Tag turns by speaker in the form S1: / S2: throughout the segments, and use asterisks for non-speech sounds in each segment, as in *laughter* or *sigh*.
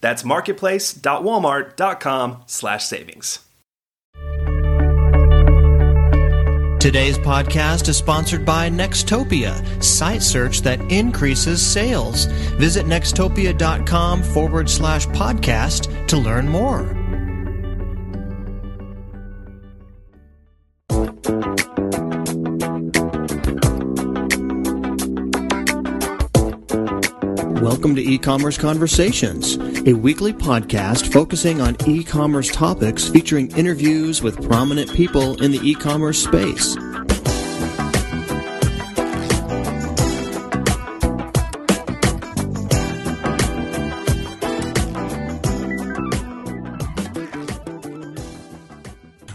S1: That's marketplace.walmart.com/savings.
S2: Today's podcast is sponsored by Nextopia, site search that increases sales. Visit nextopia.com forward slash podcast to learn more. Welcome to E-commerce Conversations, a weekly podcast focusing on e-commerce topics featuring interviews with prominent people in the e-commerce space.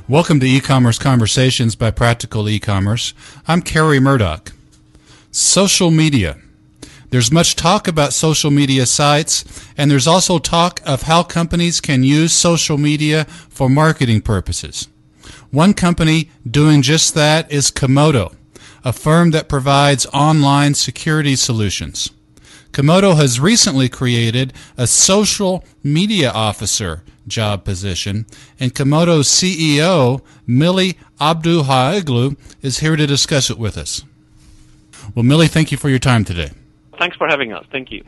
S3: Welcome to E-commerce Conversations by Practical E-commerce. I'm Kerry Murdock. Social media. There's much talk about social media sites, and there's also talk of how companies can use social media for marketing purposes. One company doing just that is Comodo, a firm that provides online security solutions. Comodo has recently created a social media officer job position, and Comodo's CEO, Melih Abdulhayoglu, is here to discuss it with us. Well, Melih, thank you for your time today.
S4: Thanks for having us. Thank you.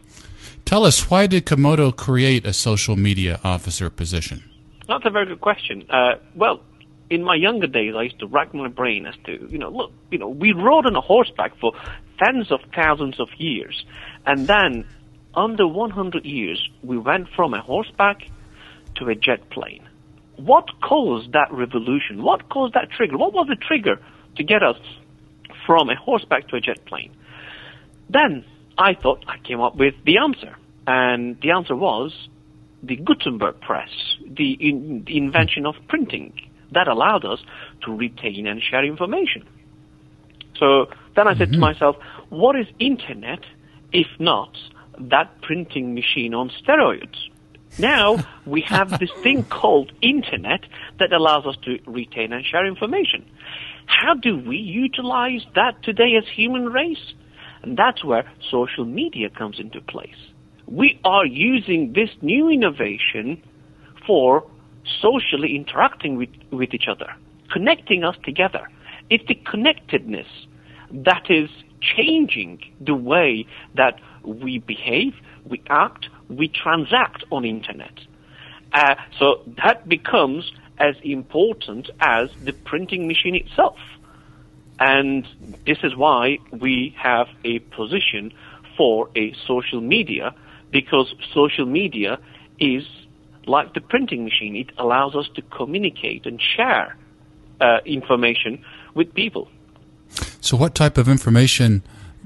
S3: Tell us, why did Comodo create a social media officer position?
S4: That's a very good question. Uh, well, in my younger days, I used to rack my brain as to, you know, look, you know, we rode on a horseback for tens of thousands of years. And then, under 100 years, we went from a horseback to a jet plane. What caused that revolution? What caused that trigger? What was the trigger to get us from a horseback to a jet plane? Then I thought I came up with the answer. And the answer was the Gutenberg press, the, in, the invention of printing that allowed us to retain and share information. So then I said mm-hmm. to myself, what is internet if not that printing machine on steroids? Now we have this *laughs* thing called internet that allows us to retain and share information. How do we utilize that today as human race? And that's where social media comes into place. We are using this new innovation for socially interacting with, with each other, connecting us together. It's the connectedness that is changing the way that we behave, we act, we transact on internet. Uh, so that becomes as important as the printing machine itself. And this is why we have a position for a social media because social media is like the printing machine. It allows us to communicate and share uh, information with people.
S3: So, what type of information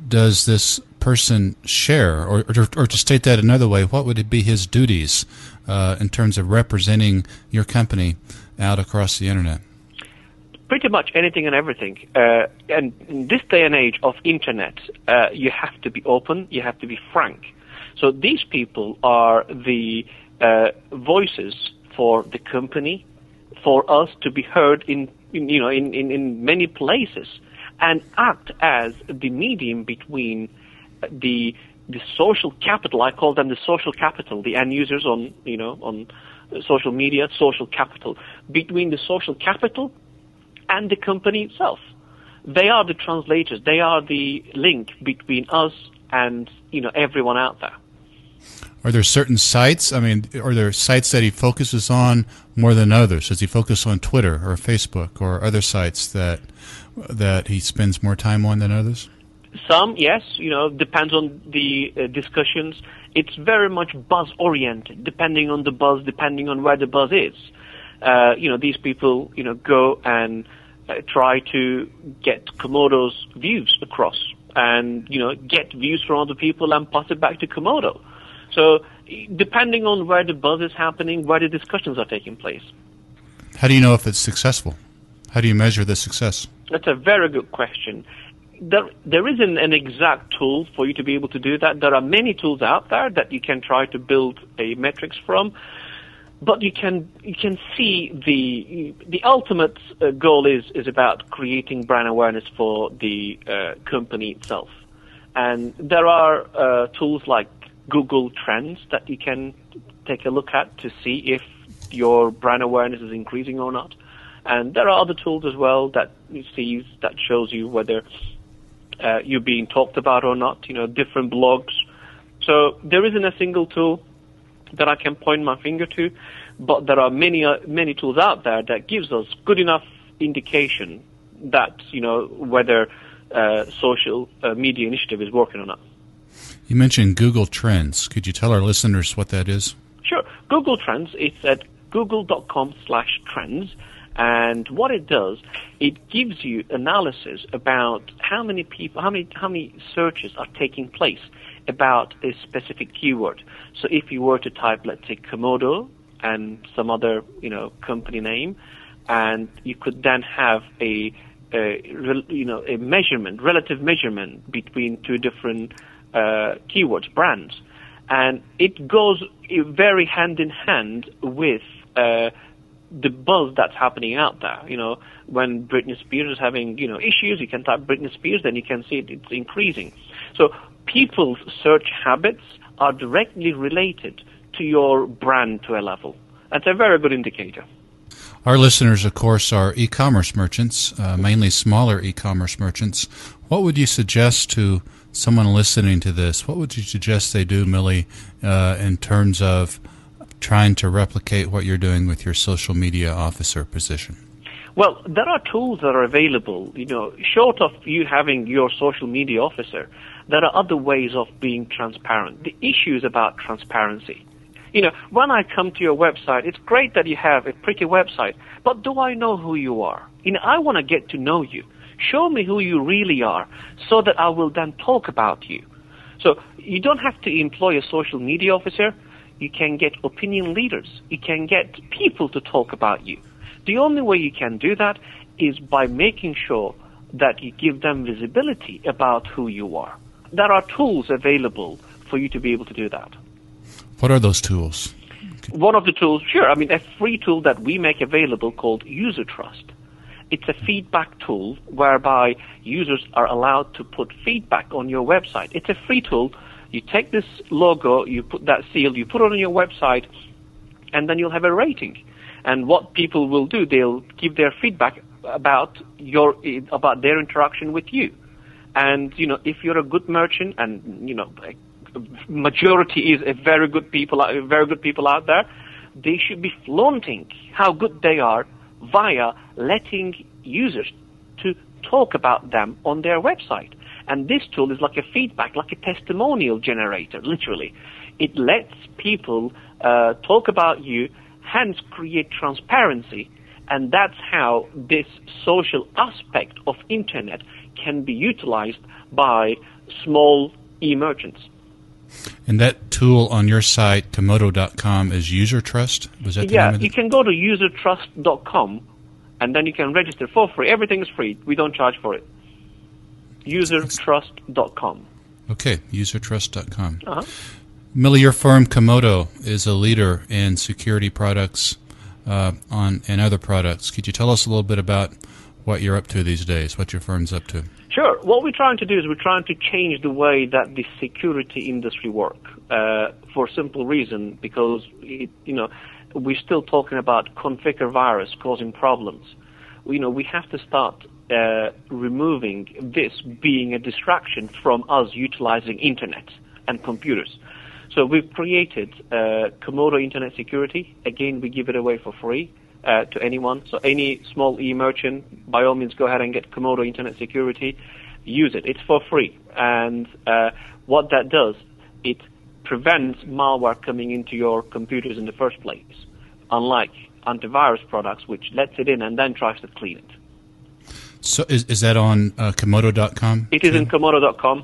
S3: does this person share? Or, or, or to state that another way, what would it be his duties uh, in terms of representing your company out across the internet?
S4: Pretty much anything and everything. Uh, and in this day and age of internet, uh, you have to be open, you have to be frank. So these people are the uh, voices for the company, for us to be heard in, in you know in, in, in many places and act as the medium between the the social capital. I call them the social capital, the end users on you know on social media, social capital between the social capital and the company itself. They are the translators. They are the link between us and you know everyone out there.
S3: Are there certain sites? I mean, are there sites that he focuses on more than others? Does he focus on Twitter or Facebook or other sites that that he spends more time on than others?
S4: Some, yes. You know, depends on the uh, discussions. It's very much buzz oriented, depending on the buzz, depending on where the buzz is. Uh, you know, these people, you know, go and Uh, try to get Comodo's views across, and you know, get views from other people and pass it back to Comodo. So, depending on where the buzz is happening, where the discussions are taking place.
S3: How do you know if it's successful? How do you measure the success?
S4: That's a very good question. There, there isn't an exact tool for you to be able to do that. There are many tools out there that you can try to build a metrics from, but you can you can see the the ultimate uh, goal is is about creating brand awareness for the uh, company itself, and there are uh, tools like Google Trends that you can take a look at to see if your brand awareness is increasing or not. And there are other tools as well that you see that shows you whether uh, you're being talked about or not. You know, different blogs. So there isn't a single tool that I can point my finger to, but there are many uh, many tools out there that gives us good enough indication that you know whether uh, social uh, media initiative is working or not.
S3: You mentioned Google Trends. Could you tell our listeners what that is?
S4: Sure. Google Trends. It's at google.com/trends. And what it does, it gives you analysis about how many people, how many, how many searches are taking place about a specific keyword. So if you were to type, let's say, Comodo and some other, you know, company name, and you could then have a, a you know, a measurement, relative measurement between two different uh, keywords, brands, and it goes very hand in hand with uh, the buzz that's happening out there. You know, when Britney Spears is having, you know, issues, you can type Britney Spears, then you can see it, it's increasing. So people's search habits are directly related to your brand to a level. That's a very good indicator.
S3: Our listeners, of course, are e commerce merchants, uh, mainly smaller e commerce merchants. What would you suggest to someone listening to this? What would you suggest they do, Melih, uh, in terms of trying to replicate what you're doing with your social media officer position?
S4: Well, there are tools that are available. You know, short of you having your social media officer, there are other ways of being transparent. The issue is about transparency. You know, when I come to your website, it's great that you have a pretty website, but do I know who you are? You know, I want to get to know you. Show me who you really are so that I will then talk about you. So you don't have to employ a social media officer you can get opinion leaders, you can get people to talk about you. The only way you can do that is by making sure that you give them visibility about who you are. There are tools available for you to be able to do that.
S3: What are those tools?
S4: One of the tools, sure, I mean, a free tool that we make available called User Trust. It's a feedback tool whereby users are allowed to put feedback on your website. It's a free tool you take this logo, you put that seal, you put it on your website, and then you'll have a rating. And what people will do, they'll give their feedback about your about their interaction with you. And you know, if you're a good merchant, and you know, majority is a very good people, very good people out there, they should be flaunting how good they are via letting users to talk about them on their website. And this tool is like a feedback, like a testimonial generator, literally. It lets people uh, talk about you, hence create transparency, and that's how this social aspect of internet can be utilized by small e-merchants.
S3: And that tool on your site, Comodo.com, is User Trust?
S4: Was that yeah, you can go to usertrust.com and then you can register for free. Everything is free. We don't charge for it usertrust.com.
S3: Okay, usertrust.com.
S4: Uh-huh.
S3: Melih, your firm Comodo is a leader in security products uh, on and other products. Could you tell us a little bit about what you're up to these days? What your firm's up to?
S4: Sure. What we're trying to do is we're trying to change the way that the security industry work uh, for a simple reason because it, you know we're still talking about configure virus causing problems. You know we have to start uh, removing this being a distraction from us utilizing internet and computers. So we've created uh, Comodo Internet Security. Again, we give it away for free uh, to anyone. So any small e-merchant, by all means, go ahead and get Comodo Internet Security. Use it. It's for free. And uh, what that does, it prevents malware coming into your computers in the first place, unlike antivirus products, which lets it in and then tries to clean it.
S3: So is, is that on uh, Comodo.com?
S4: It is in Comodo.com.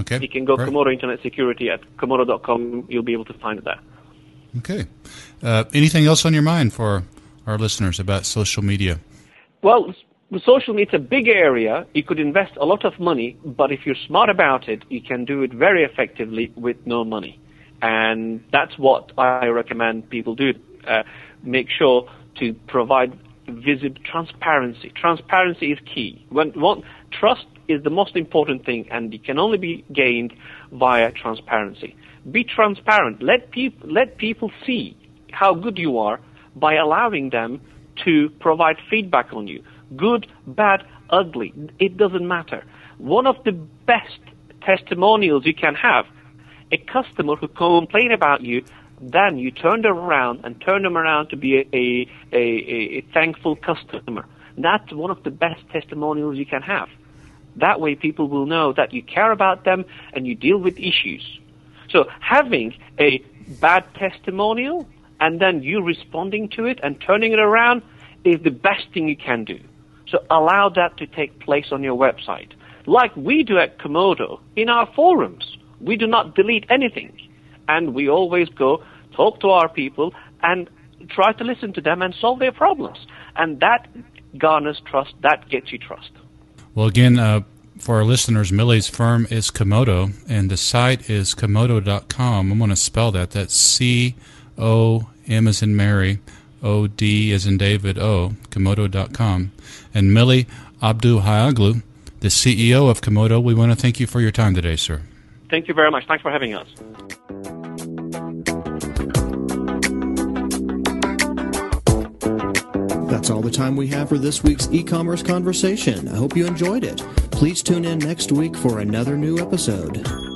S3: Okay.
S4: You can go right. Comodo Internet Security at Comodo.com. You'll be able to find it there.
S3: Okay. Uh, anything else on your mind for our listeners about social media?
S4: Well, social media is a big area. You could invest a lot of money, but if you're smart about it, you can do it very effectively with no money. And that's what I recommend people do. Uh, make sure to provide visible transparency. Transparency is key. When, when, trust is the most important thing, and it can only be gained via transparency. Be transparent. Let people let people see how good you are by allowing them to provide feedback on you. Good, bad, ugly. It doesn't matter. One of the best testimonials you can have, a customer who complain about you, then you turn them around and turn them around to be a, a, a, a thankful customer. That's one of the best testimonials you can have. That way people will know that you care about them and you deal with issues. So having a bad testimonial and then you responding to it and turning it around is the best thing you can do. So allow that to take place on your website. Like we do at Comodo in our forums. We do not delete anything. And we always go talk to our people and try to listen to them and solve their problems. And that garners trust, that gets you trust.
S3: Well, again, uh, for our listeners, Melih's firm is Comodo, and the site is Comodo.com. I'm going to spell that. That's C O M as in Mary, O D as in David O, Comodo.com. And Millie Abdul Hayaglu, the CEO of Comodo, we want to thank you for your time today, sir.
S4: Thank you very much. Thanks for having us.
S2: That's all the time we have for this week's e commerce conversation. I hope you enjoyed it. Please tune in next week for another new episode.